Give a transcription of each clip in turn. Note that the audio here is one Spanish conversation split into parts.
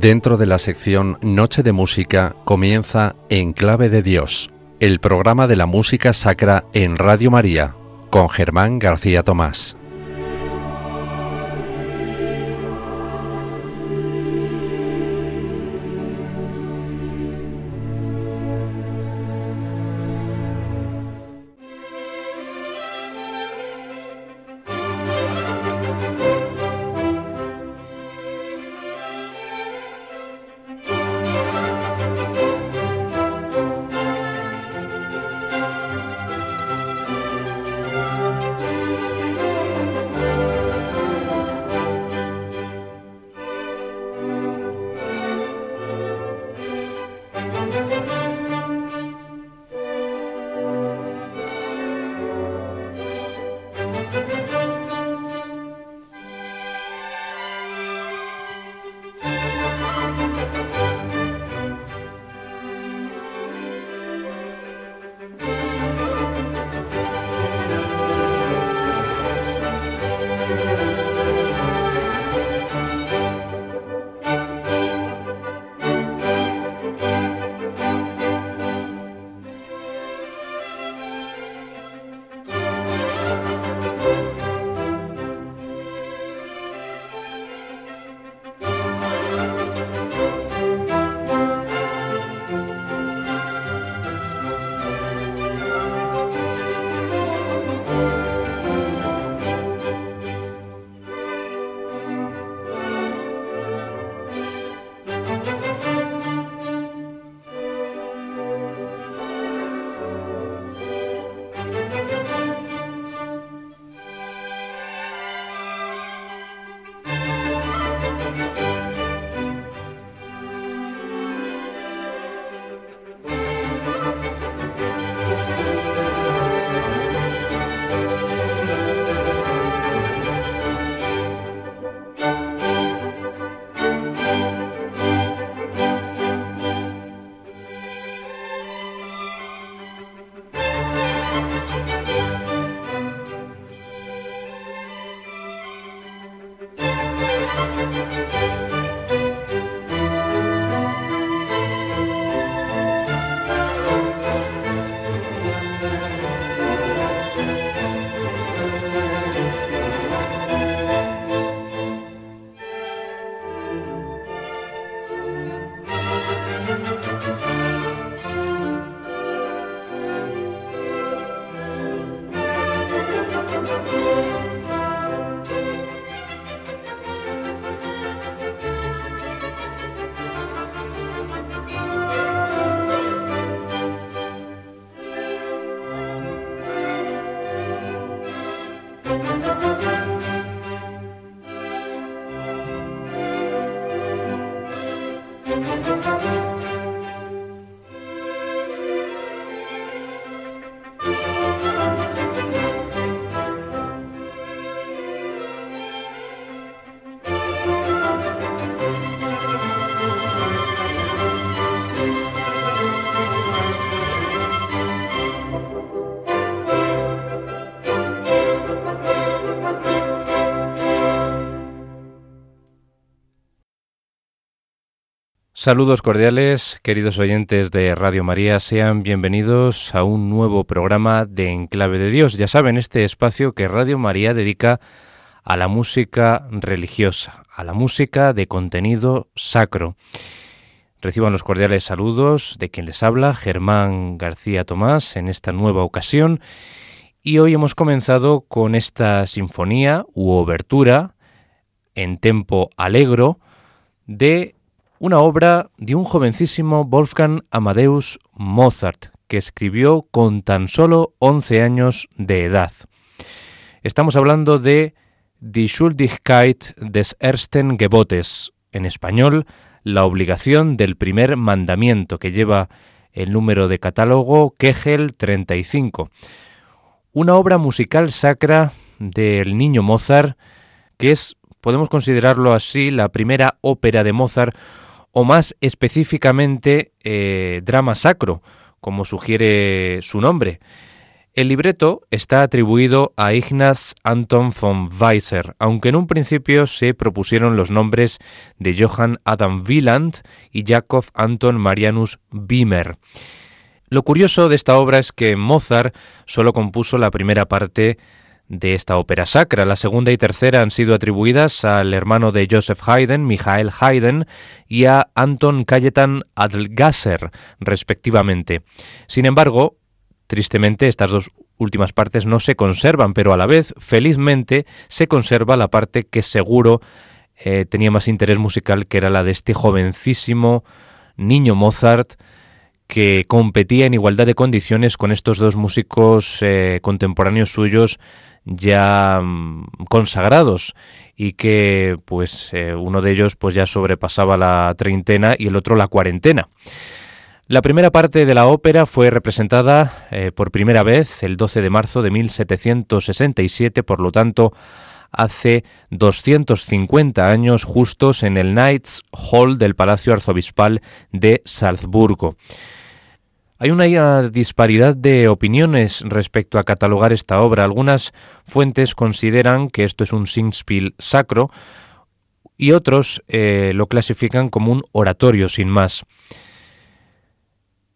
Dentro de la sección Noche de Música comienza En Clave de Dios, el programa de la música sacra en Radio María, con Germán García Tomás. Saludos cordiales, queridos oyentes de Radio María, sean bienvenidos a un nuevo programa de Enclave de Dios. Ya saben, este espacio que Radio María dedica a la música religiosa, a la música de contenido sacro. Reciban los cordiales saludos de quien les habla, Germán García Tomás, en esta nueva ocasión. Y hoy hemos comenzado con esta sinfonía u obertura en tempo alegro de una obra de un jovencísimo Wolfgang Amadeus Mozart, que escribió con tan solo 11 años de edad. Estamos hablando de Die Schuldigkeit des ersten Gebotes, en español, la obligación del primer mandamiento, que lleva el número de catálogo Kegel 35. Una obra musical sacra del niño Mozart, que es, podemos considerarlo así, la primera ópera de Mozart o más específicamente eh, drama sacro, como sugiere su nombre. El libreto está atribuido a Ignaz Anton von Weiser, aunque en un principio se propusieron los nombres de Johann Adam Wieland y Jakob Anton Marianus Wimmer. Lo curioso de esta obra es que Mozart solo compuso la primera parte de esta ópera sacra. La segunda y tercera han sido atribuidas al hermano de Joseph Haydn, Michael Haydn, y a Anton Cayetan Adlgasser, respectivamente. Sin embargo, tristemente, estas dos últimas partes no se conservan, pero a la vez, felizmente, se conserva la parte que seguro eh, tenía más interés musical, que era la de este jovencísimo niño Mozart, que competía en igualdad de condiciones con estos dos músicos eh, contemporáneos suyos ya mm, consagrados y que pues eh, uno de ellos pues ya sobrepasaba la treintena y el otro la cuarentena. La primera parte de la ópera fue representada eh, por primera vez el 12 de marzo de 1767, por lo tanto hace 250 años justos en el Knights Hall del Palacio Arzobispal de Salzburgo. Hay una disparidad de opiniones respecto a catalogar esta obra. Algunas fuentes consideran que esto es un singspiel sacro y otros eh, lo clasifican como un oratorio sin más.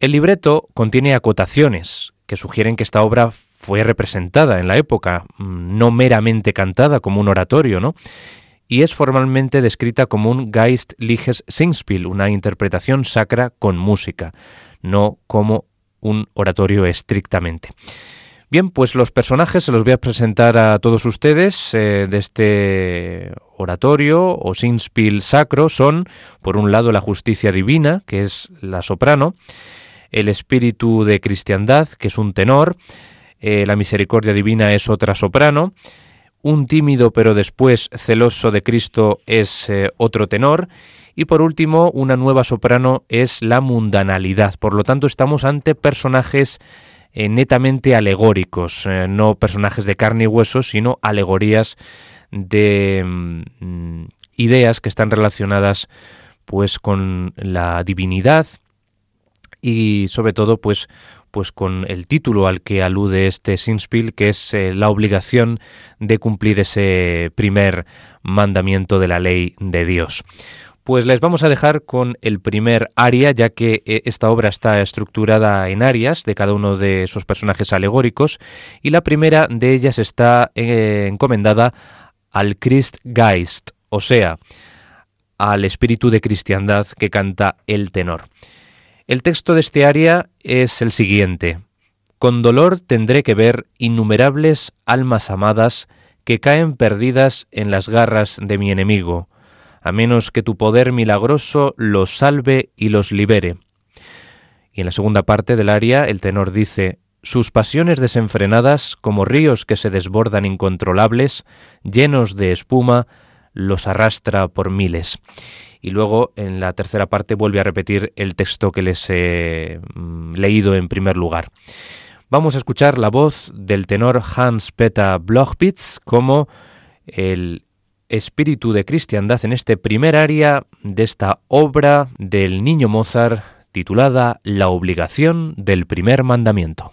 El libreto contiene acotaciones que sugieren que esta obra fue representada en la época, mm, no meramente cantada como un oratorio, ¿no? Y es formalmente descrita como un Geistliches Singspiel, una interpretación sacra con música no como un oratorio estrictamente. Bien, pues los personajes se los voy a presentar a todos ustedes eh, de este oratorio o sinspiel sacro son, por un lado, la justicia divina, que es la soprano, el espíritu de cristiandad, que es un tenor, eh, la misericordia divina es otra soprano, un tímido pero después celoso de Cristo es eh, otro tenor, y por último, una nueva soprano es la mundanalidad. Por lo tanto, estamos ante personajes eh, netamente alegóricos, eh, no personajes de carne y hueso, sino alegorías de mm, ideas que están relacionadas pues con la divinidad y sobre todo pues pues con el título al que alude este Sinspiel, que es eh, la obligación de cumplir ese primer mandamiento de la ley de Dios. Pues les vamos a dejar con el primer aria, ya que eh, esta obra está estructurada en arias de cada uno de esos personajes alegóricos, y la primera de ellas está eh, encomendada al Christgeist, o sea, al espíritu de cristiandad que canta el tenor. El texto de este aria es el siguiente. Con dolor tendré que ver innumerables almas amadas que caen perdidas en las garras de mi enemigo a menos que tu poder milagroso los salve y los libere. Y en la segunda parte del aria el tenor dice, sus pasiones desenfrenadas, como ríos que se desbordan incontrolables, llenos de espuma, los arrastra por miles. Y luego en la tercera parte vuelve a repetir el texto que les he mm, leído en primer lugar. Vamos a escuchar la voz del tenor Hans Peter Blochpitz como el espíritu de cristiandad en este primer área de esta obra del niño Mozart titulada La obligación del primer mandamiento.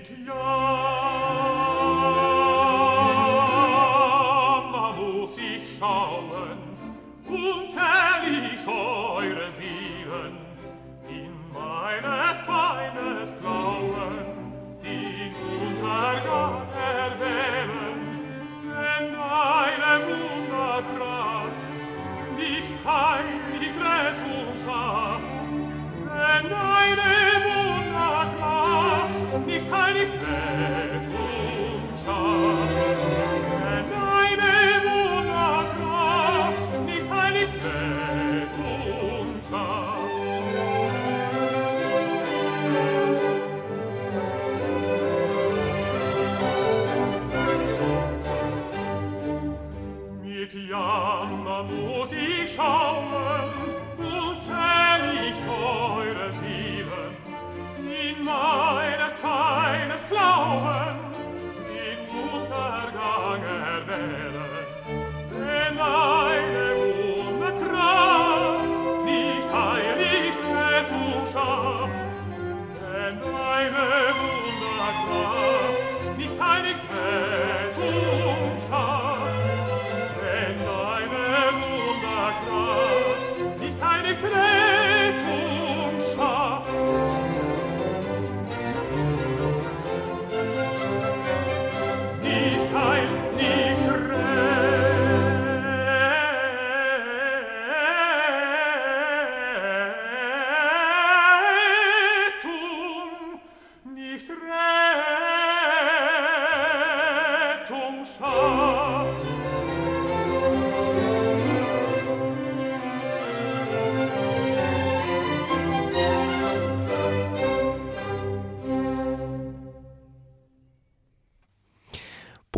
mit ja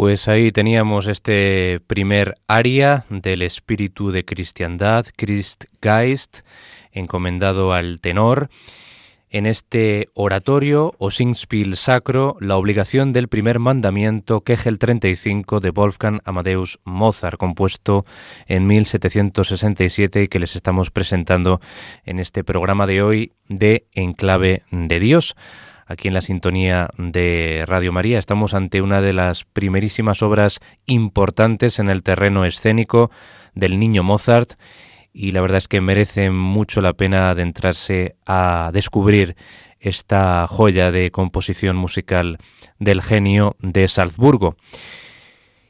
Pues ahí teníamos este primer aria del espíritu de cristiandad, Christgeist, encomendado al tenor. En este oratorio o singspiel sacro, la obligación del primer mandamiento, Kegel 35 de Wolfgang Amadeus Mozart, compuesto en 1767 y que les estamos presentando en este programa de hoy de Enclave de Dios. Aquí en la sintonía de Radio María. Estamos ante una de las primerísimas obras importantes en el terreno escénico del niño Mozart y la verdad es que merece mucho la pena adentrarse a descubrir esta joya de composición musical del genio de Salzburgo.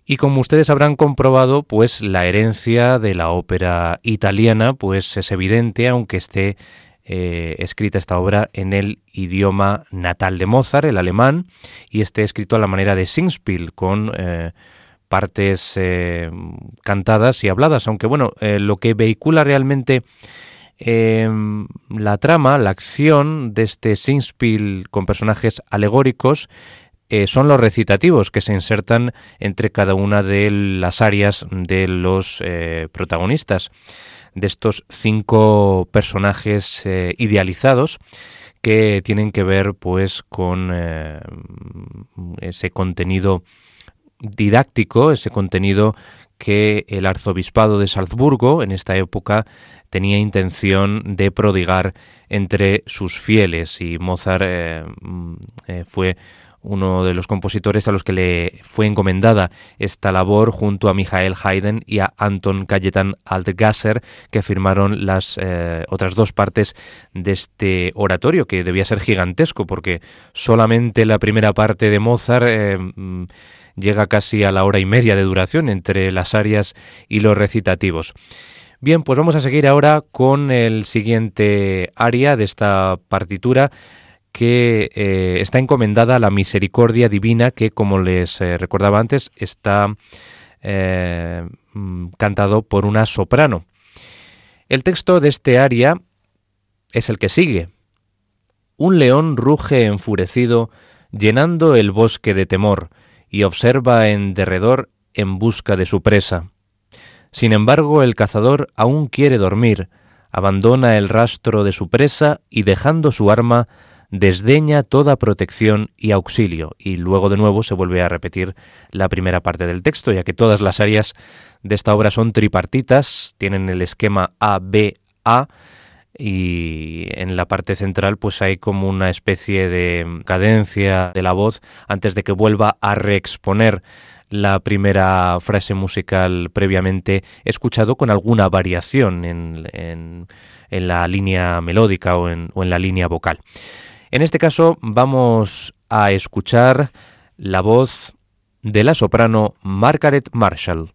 Y como ustedes habrán comprobado, pues la herencia de la ópera italiana pues es evidente, aunque esté eh, escrita esta obra en el idioma natal de Mozart, el alemán, y esté escrito a la manera de Singspiel, con eh, partes eh, cantadas y habladas, aunque bueno, lo que vehicula realmente la trama, la acción de este Singspiel con personajes alegóricos, son los recitativos que se insertan entre cada una de las áreas de los protagonistas de estos cinco personajes eh, idealizados que tienen que ver pues con eh, ese contenido didáctico, ese contenido que el arzobispado de Salzburgo en esta época tenía intención de prodigar entre sus fieles. Y Mozart eh, mm, fue uno de los compositores a los que le fue encomendada esta labor junto a Michael Haydn y a Anton Cayetan Altgasser, que firmaron las eh, otras dos partes de este oratorio, que debía ser gigantesco, porque solamente la primera parte de Mozart eh, mm, llega casi a la hora y media de duración entre las arias y los recitativos. Bien, pues vamos a seguir ahora con el siguiente aria de esta partitura, que eh, está encomendada a la misericordia divina que, como les eh, recordaba antes, está eh, mm, cantado por una soprano. El texto de este aria es el que sigue. Un león ruge enfurecido, llenando el bosque de temor, y observa en derredor en busca de su presa. Sin embargo, el cazador aún quiere dormir, abandona el rastro de su presa y dejando su arma, desdeña toda protección y auxilio. Y luego de nuevo se vuelve a repetir la primera parte del texto, ya que todas las áreas de esta obra son tripartitas, tienen el esquema A-B-A, y en la parte central pues hay como una especie de cadencia de la voz antes de que vuelva a reexponer la primera frase musical previamente escuchado con alguna variación en, en, la línea melódica o en, o en la línea vocal. En este caso vamos a escuchar la voz de la soprano Margaret Marshall.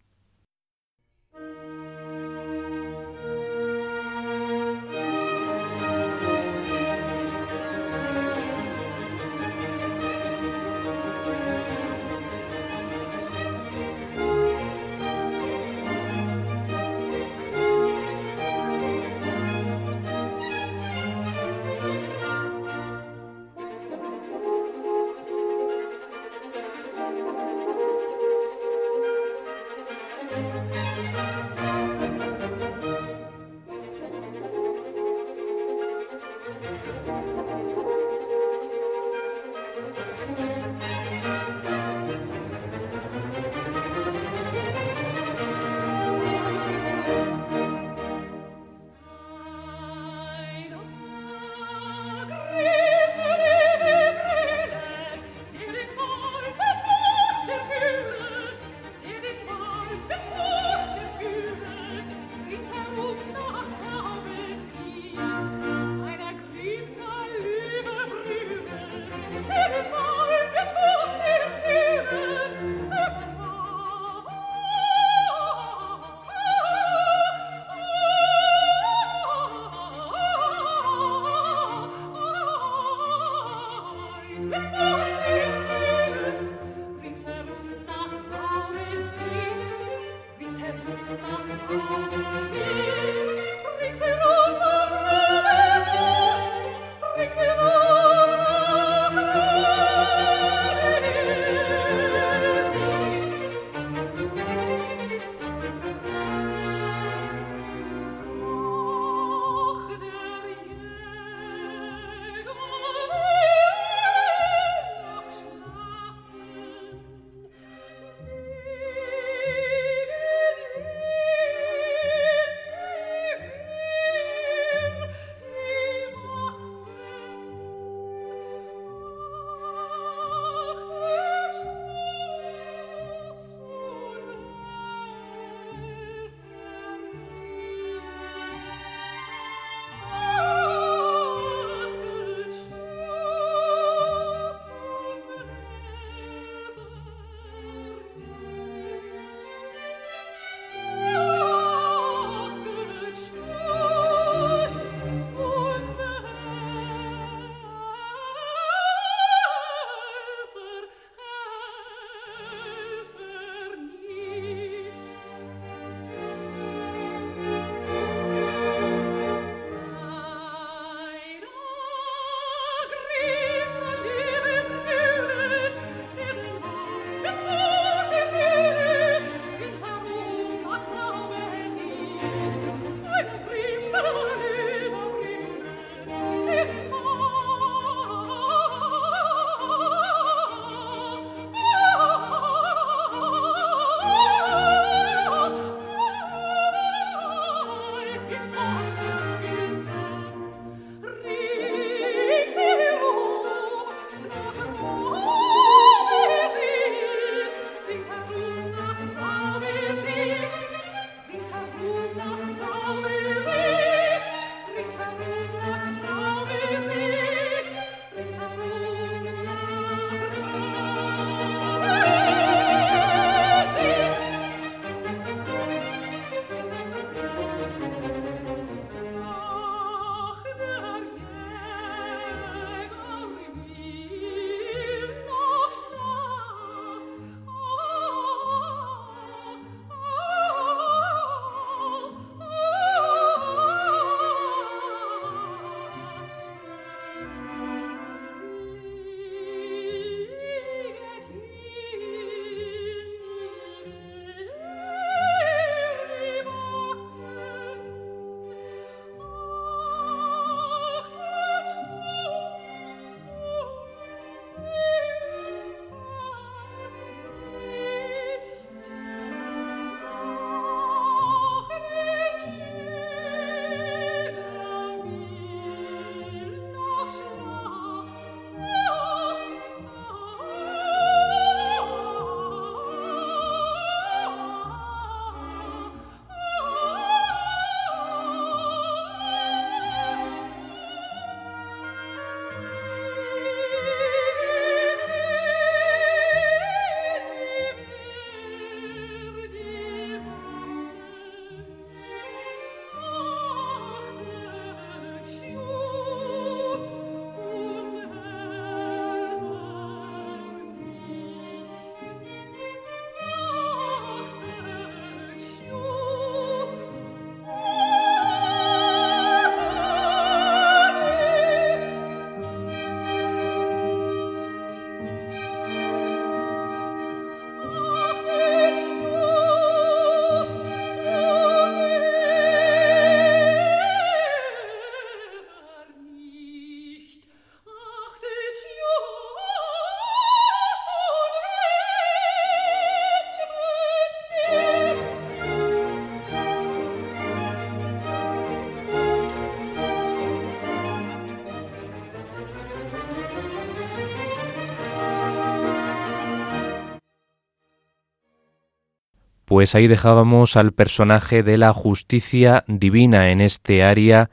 Pues ahí dejábamos al personaje de la justicia divina en este área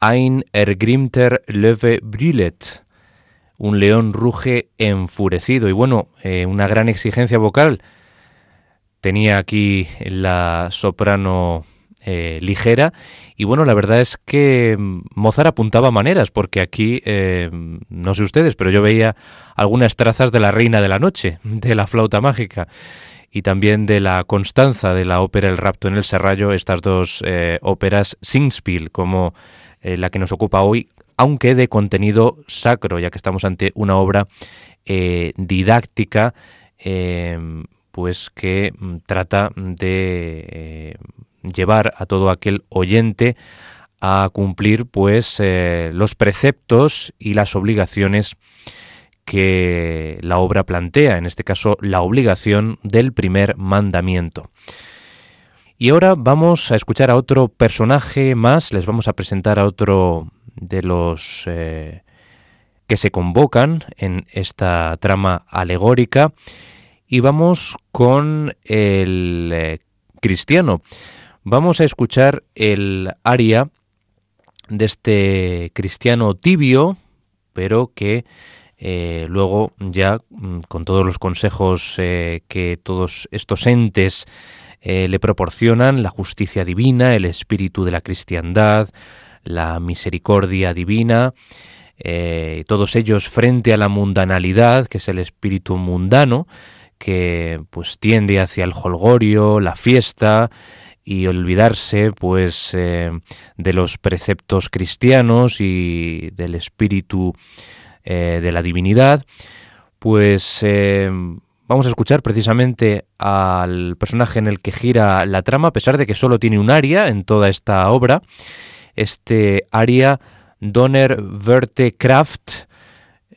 Ein ergrimter Löwe brüllet. Un león ruge enfurecido. Y bueno, eh, una gran exigencia vocal. Tenía aquí la soprano eh, ligera. Y bueno, la verdad es que Mozart apuntaba maneras, porque aquí, eh, no sé ustedes, pero yo veía algunas trazas de la Reina de la Noche, de la flauta mágica y también de la Constanza de la ópera El rapto en el Serrallo, estas dos óperas Singspiel, como eh, la que nos ocupa hoy, aunque de contenido sacro, ya que estamos ante una obra eh, didáctica, pues que mm, trata de eh, llevar a todo aquel oyente a cumplir pues los preceptos y las obligaciones que la obra plantea, en este caso la obligación del primer mandamiento. Y ahora vamos a escuchar a otro personaje más, les vamos a presentar a otro de los eh, que se convocan en esta trama alegórica y vamos con el eh, cristiano. Vamos a escuchar el aria de este cristiano tibio, pero que eh, luego ya mm, con todos los consejos que todos estos entes eh, le proporcionan la justicia divina, el espíritu de la cristiandad, la misericordia divina, eh, todos ellos frente a la mundanalidad, que es el espíritu mundano, que pues tiende hacia el holgorio, la fiesta, y olvidarse pues eh, de los preceptos cristianos y del espíritu de la divinidad, pues Vamos a escuchar precisamente al personaje en el que gira la trama, a pesar de que solo tiene un aria en toda esta obra. Este aria Donner Werte Kraft,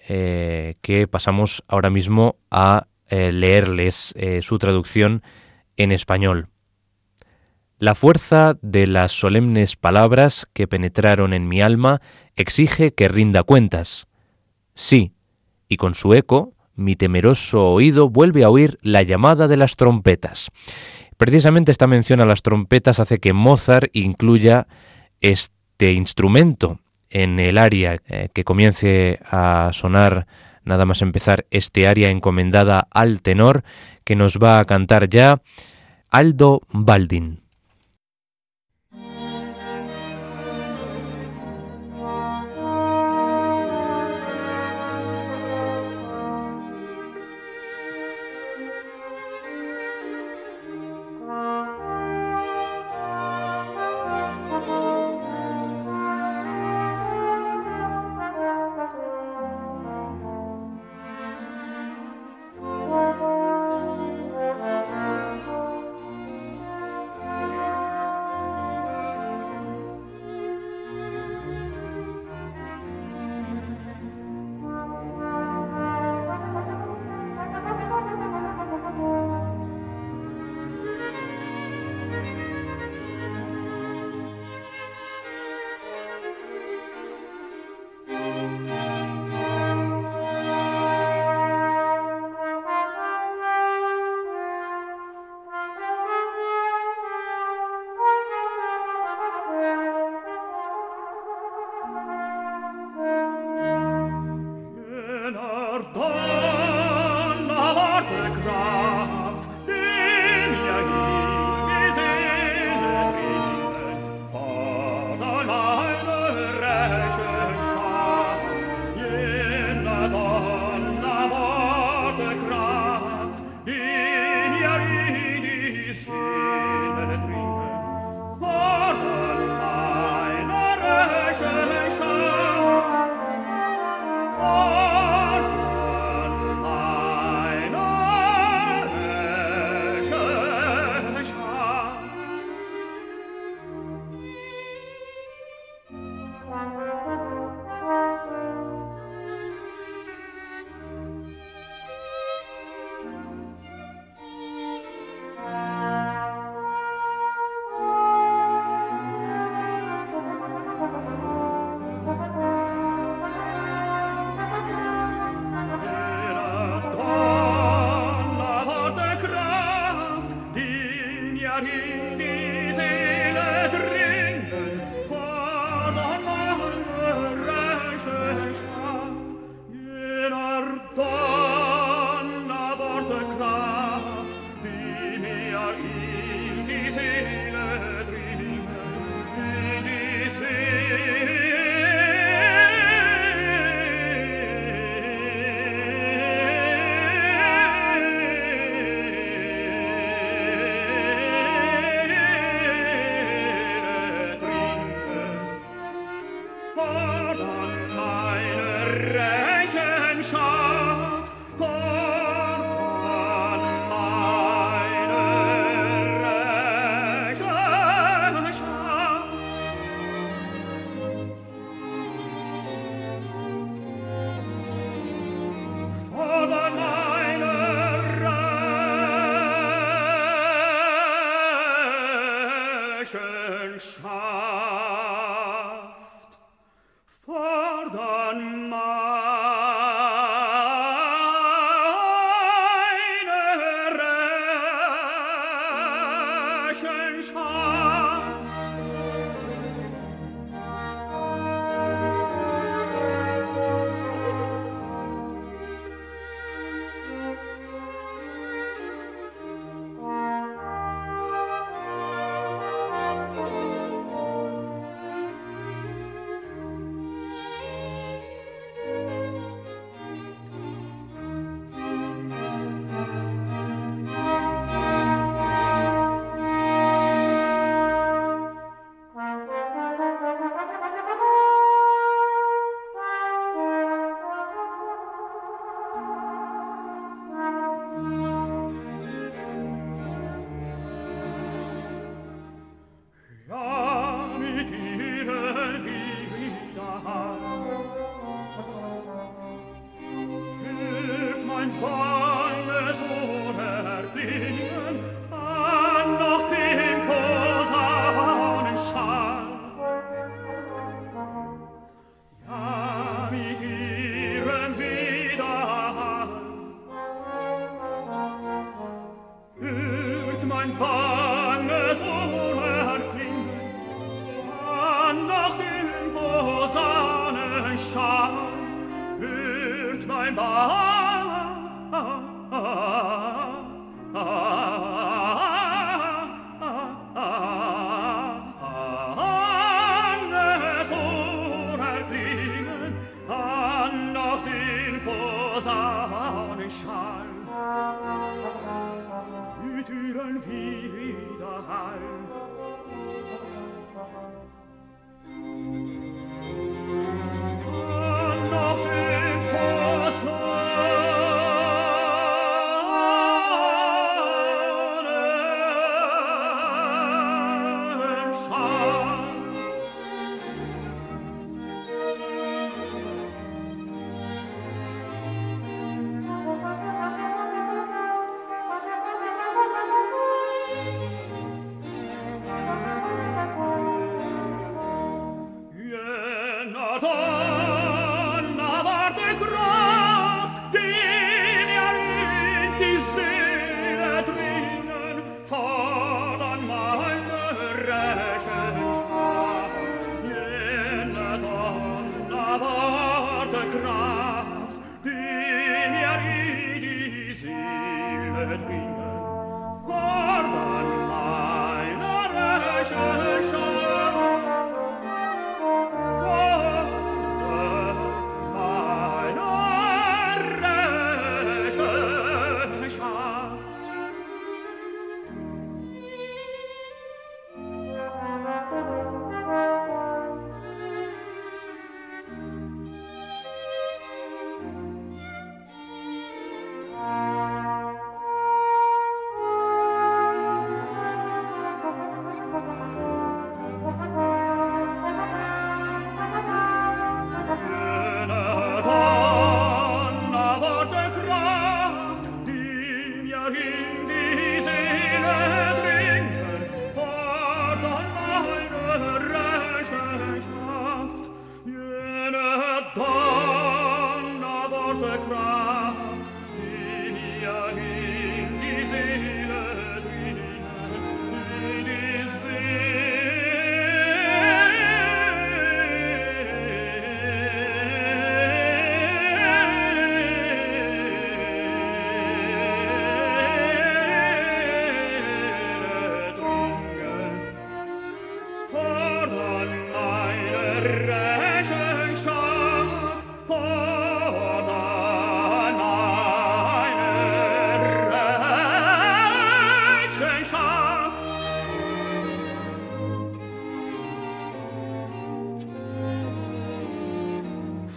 eh, que pasamos ahora mismo a eh, leerles eh, su traducción en español. La fuerza de las solemnes palabras que penetraron en mi alma exige que rinda cuentas. Sí, y con su eco mi temeroso oído vuelve a oír la llamada de las trompetas. Precisamente esta mención a las trompetas hace que Mozart incluya este instrumento en el aria eh, que comience a sonar nada más empezar este aria encomendada al tenor que nos va a cantar ya Aldo Baldin.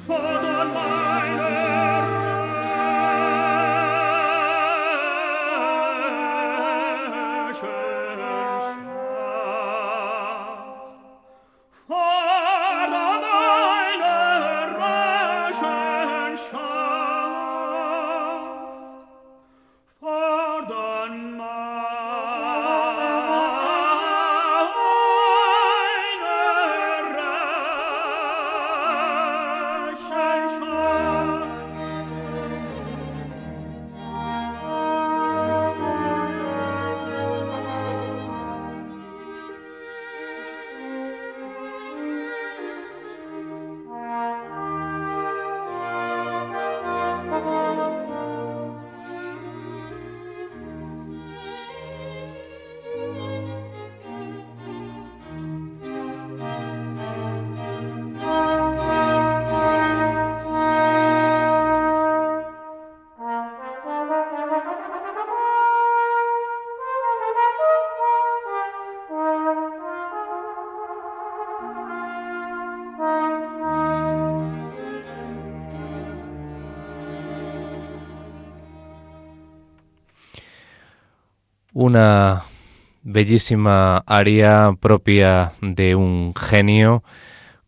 Fodo al una bellísima aria propia de un genio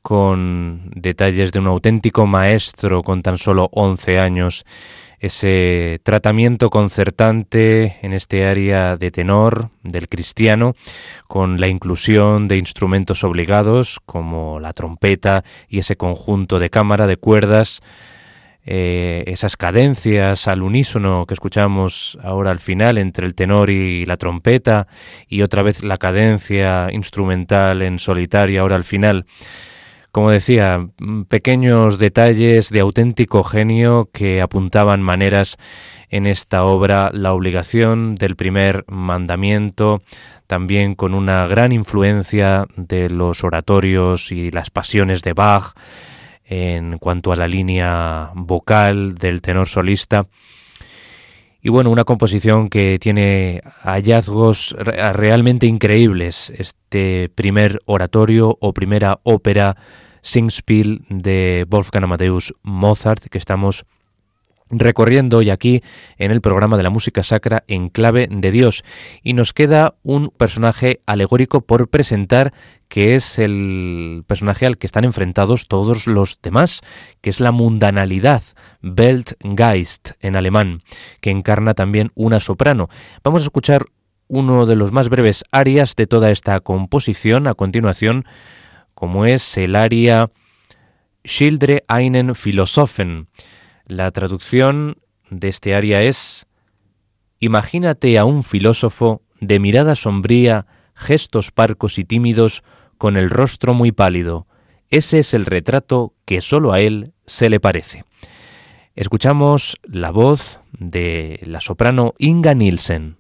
con detalles de un auténtico maestro con tan solo 11 años, ese tratamiento concertante en este área de tenor del cristiano, con la inclusión de instrumentos obligados como la trompeta y ese conjunto de cámara de cuerdas, eh, esas cadencias al unísono que escuchamos ahora al final entre el tenor y la trompeta y otra vez la cadencia instrumental en solitario ahora al final. Como decía, mm, pequeños detalles de auténtico genio que apuntaban maneras en esta obra, la obligación del primer mandamiento, también con una gran influencia de los oratorios y las pasiones de Bach, en cuanto a la línea vocal del tenor solista. Y bueno, una composición que tiene hallazgos realmente increíbles. Este primer oratorio o primera ópera Singspiel de Wolfgang Amadeus Mozart que estamos recorriendo hoy aquí en el programa de la música sacra en clave de Dios. Y nos queda un personaje alegórico por presentar que es el personaje al que están enfrentados todos los demás, que es la mundanalidad, Weltgeist en alemán, que encarna también una soprano. Vamos a escuchar uno de los más breves arias de toda esta composición a continuación, como es el aria Schildre einen Philosophen. La traducción de este aria es Imagínate a un filósofo de mirada sombría, gestos parcos y tímidos, con el rostro muy pálido. Ese es el retrato que sólo a él se le parece. Escuchamos la voz de la soprano Inga Nielsen.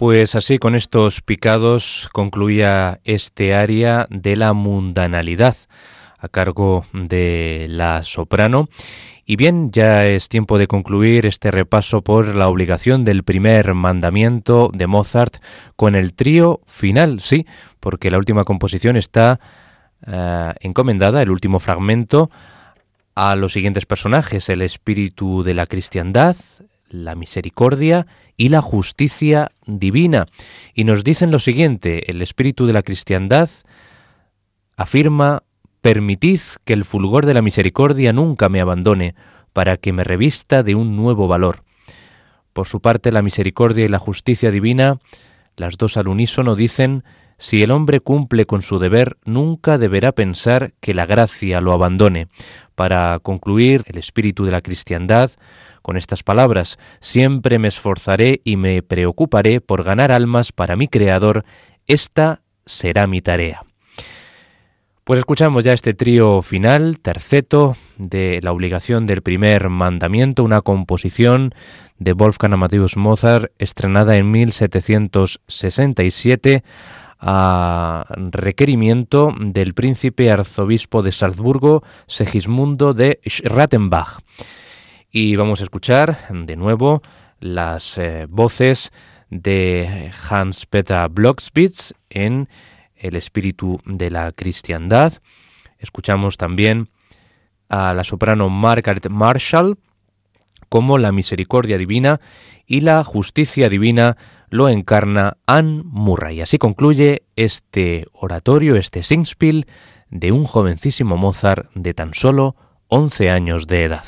Pues así, con estos picados concluía este área de la mundanalidad a cargo de la soprano. Y bien, ya es tiempo de concluir este repaso por la obligación del primer mandamiento de Mozart con el trío final, sí, porque la última composición está eh, encomendada, el último fragmento, a los siguientes personajes, el espíritu de la cristiandad, la misericordia y la justicia divina. Y nos dicen lo siguiente, el espíritu de la cristiandad afirma, permitid que el fulgor de la misericordia nunca me abandone, para que me revista de un nuevo valor. Por su parte, la misericordia y la justicia divina, las dos al unísono, dicen, si el hombre cumple con su deber, nunca deberá pensar que la gracia lo abandone. Para concluir, el espíritu de la cristiandad con estas palabras, siempre me esforzaré y me preocuparé por ganar almas para mi Creador, esta será mi tarea. Pues escuchamos ya este trío final, terceto, de la obligación del primer mandamiento, una composición de Wolfgang Amadeus Mozart, estrenada en 1767 a requerimiento del príncipe arzobispo de Salzburgo, Segismundo de Schrattenbach y vamos a escuchar de nuevo las eh, voces de Hans-Peter Blockspitz en El espíritu de la cristiandad. Escuchamos también a la soprano Margaret Marshall como la misericordia divina y la justicia divina lo encarna Anne Murray. Así concluye este oratorio, este singspiel de un jovencísimo Mozart de tan solo 11 años de edad.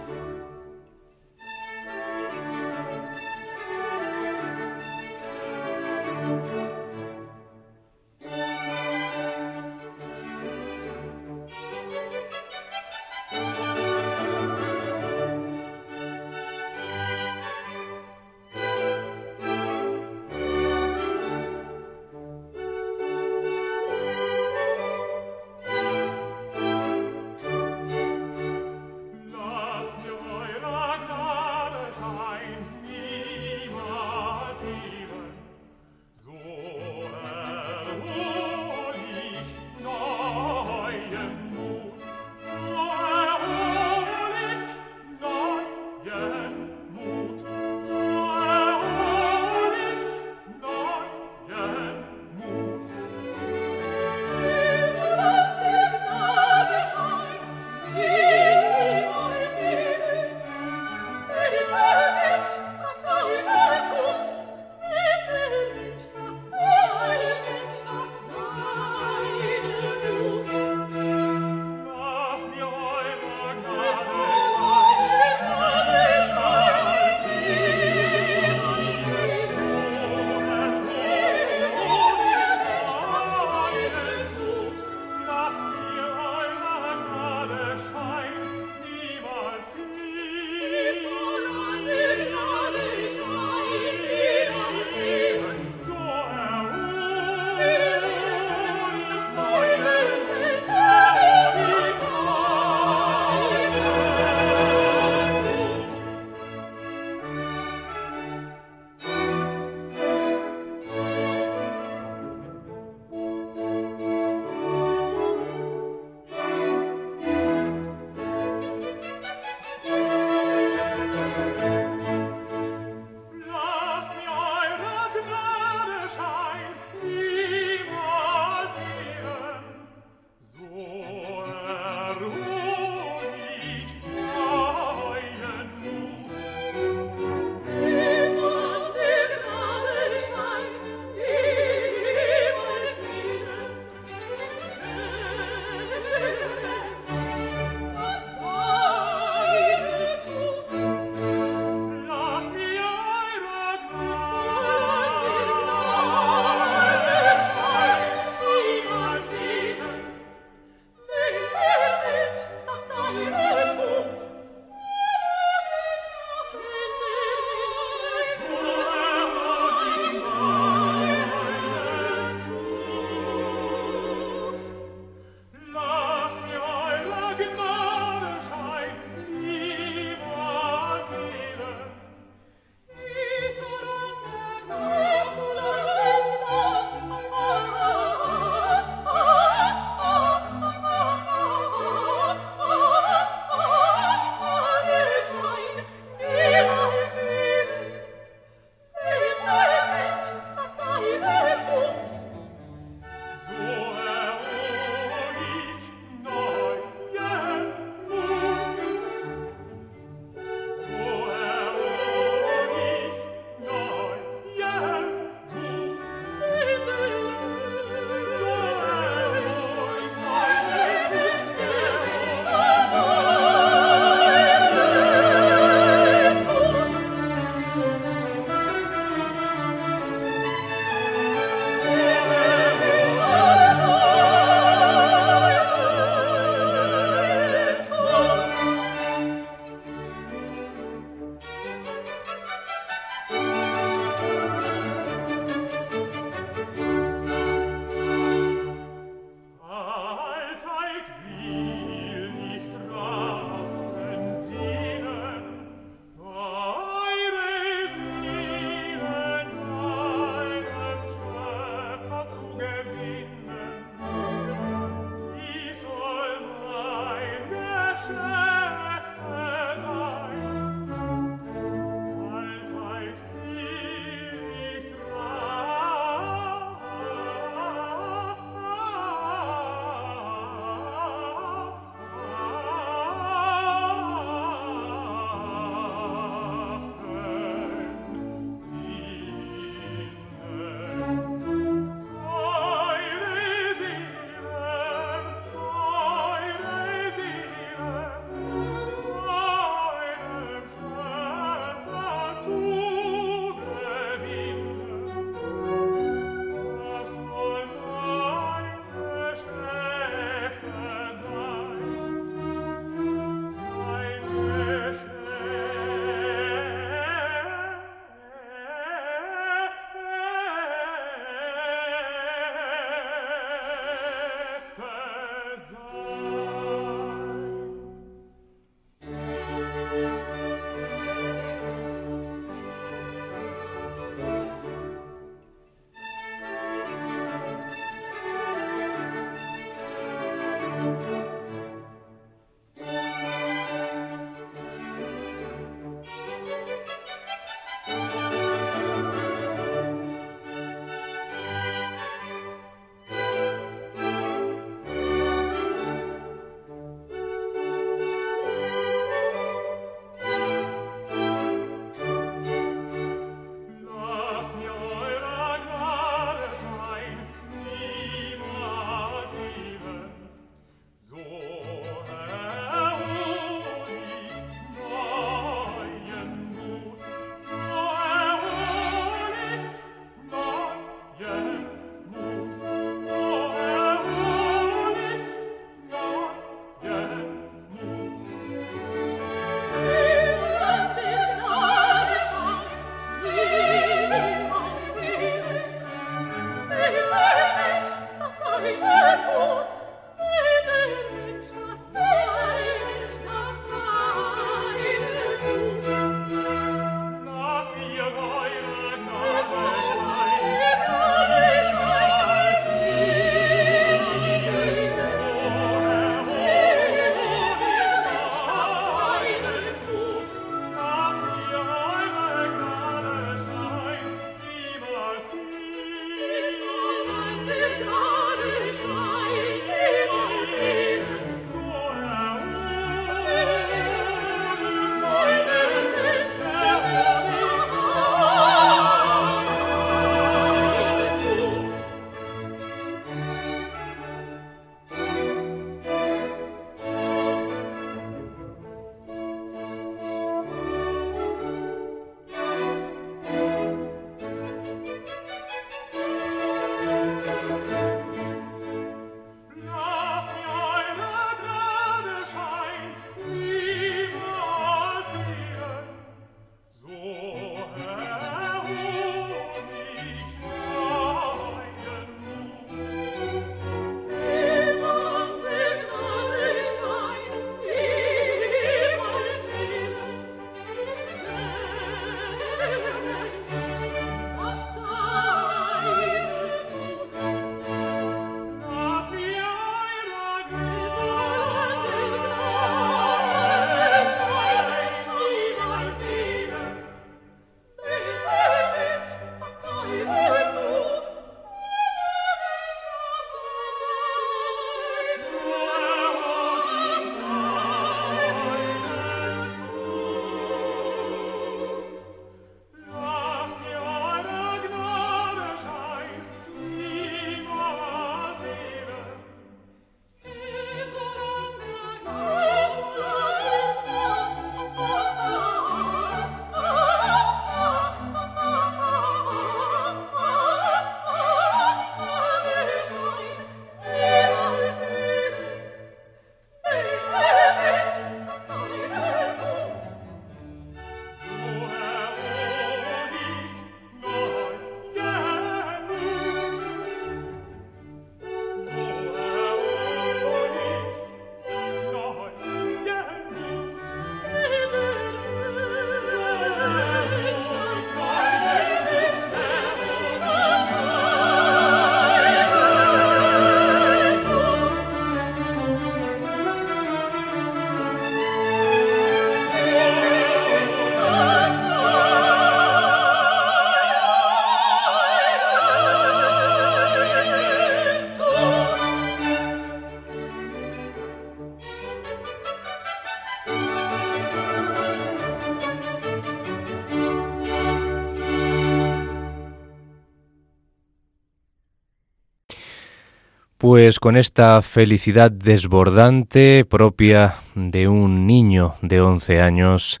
Pues con esta felicidad desbordante propia de un niño de 11 años,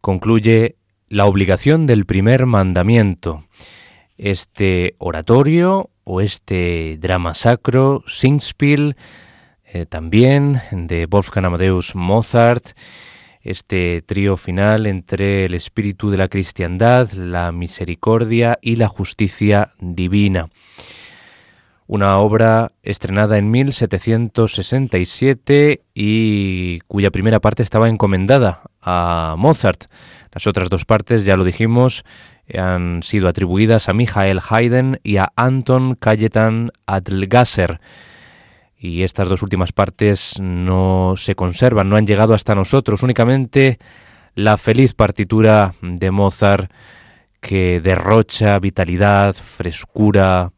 concluye la obligación del primer mandamiento. Este oratorio o este drama sacro, Singspiel, eh, también de Wolfgang Amadeus Mozart, este trío final entre el espíritu de la cristiandad, la misericordia y la justicia divina una obra estrenada en 1767 y cuya primera parte estaba encomendada a Mozart. Las otras dos partes, ya lo dijimos, han sido atribuidas a Michael Haydn y a Anton Cayetan Adlgasser. Y estas dos últimas partes no se conservan, no han llegado hasta nosotros, únicamente la feliz partitura de Mozart que derrocha vitalidad, frescura,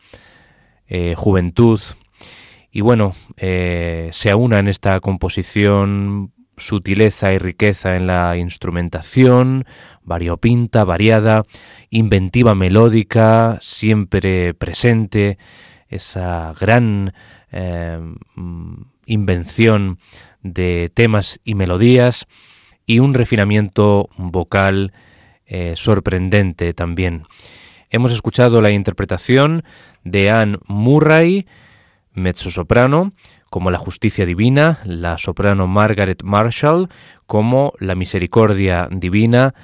eh, juventud. Y bueno, eh, se aúna en esta composición sutileza y riqueza en la instrumentación, variopinta, variada, inventiva melódica, siempre presente, esa gran eh, invención de temas y melodías y un refinamiento vocal sorprendente también. Hemos escuchado la interpretación de Anne Murray, mezzosoprano, como la justicia divina, la soprano Margaret Marshall, como la misericordia divina,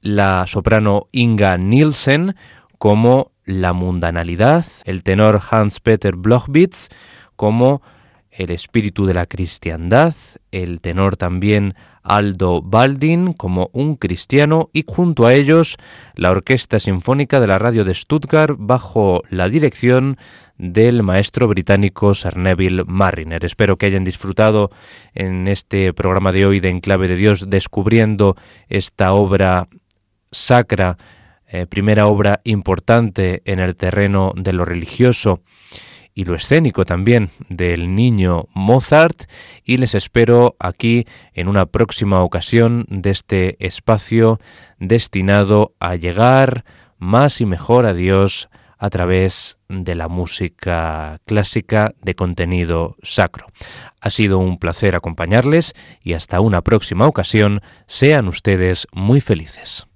la soprano Inga Nielsen, como la mundanalidad, el tenor Hans-Peter Blochwitz, como el espíritu de la cristiandad, el tenor también Aldo Baldin como un cristiano y junto a ellos la Orquesta Sinfónica de la Radio de Stuttgart bajo la dirección del maestro británico Sir Neville Marriner. Espero que hayan disfrutado en este programa de hoy de Enclave de Dios descubriendo esta obra sacra, eh, primera obra importante en el terreno de lo religioso y lo escénico también del niño Mozart y les espero aquí en una próxima ocasión de este espacio destinado a llegar más y mejor a Dios a través de la música clásica de contenido sacro. Ha sido un placer acompañarles y hasta una próxima ocasión sean ustedes muy felices.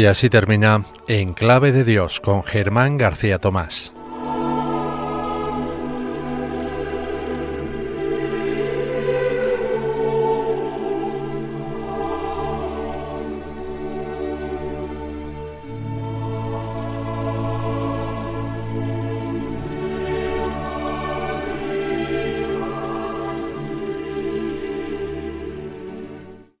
Y así termina En Clave de Dios con Germán García Tomás.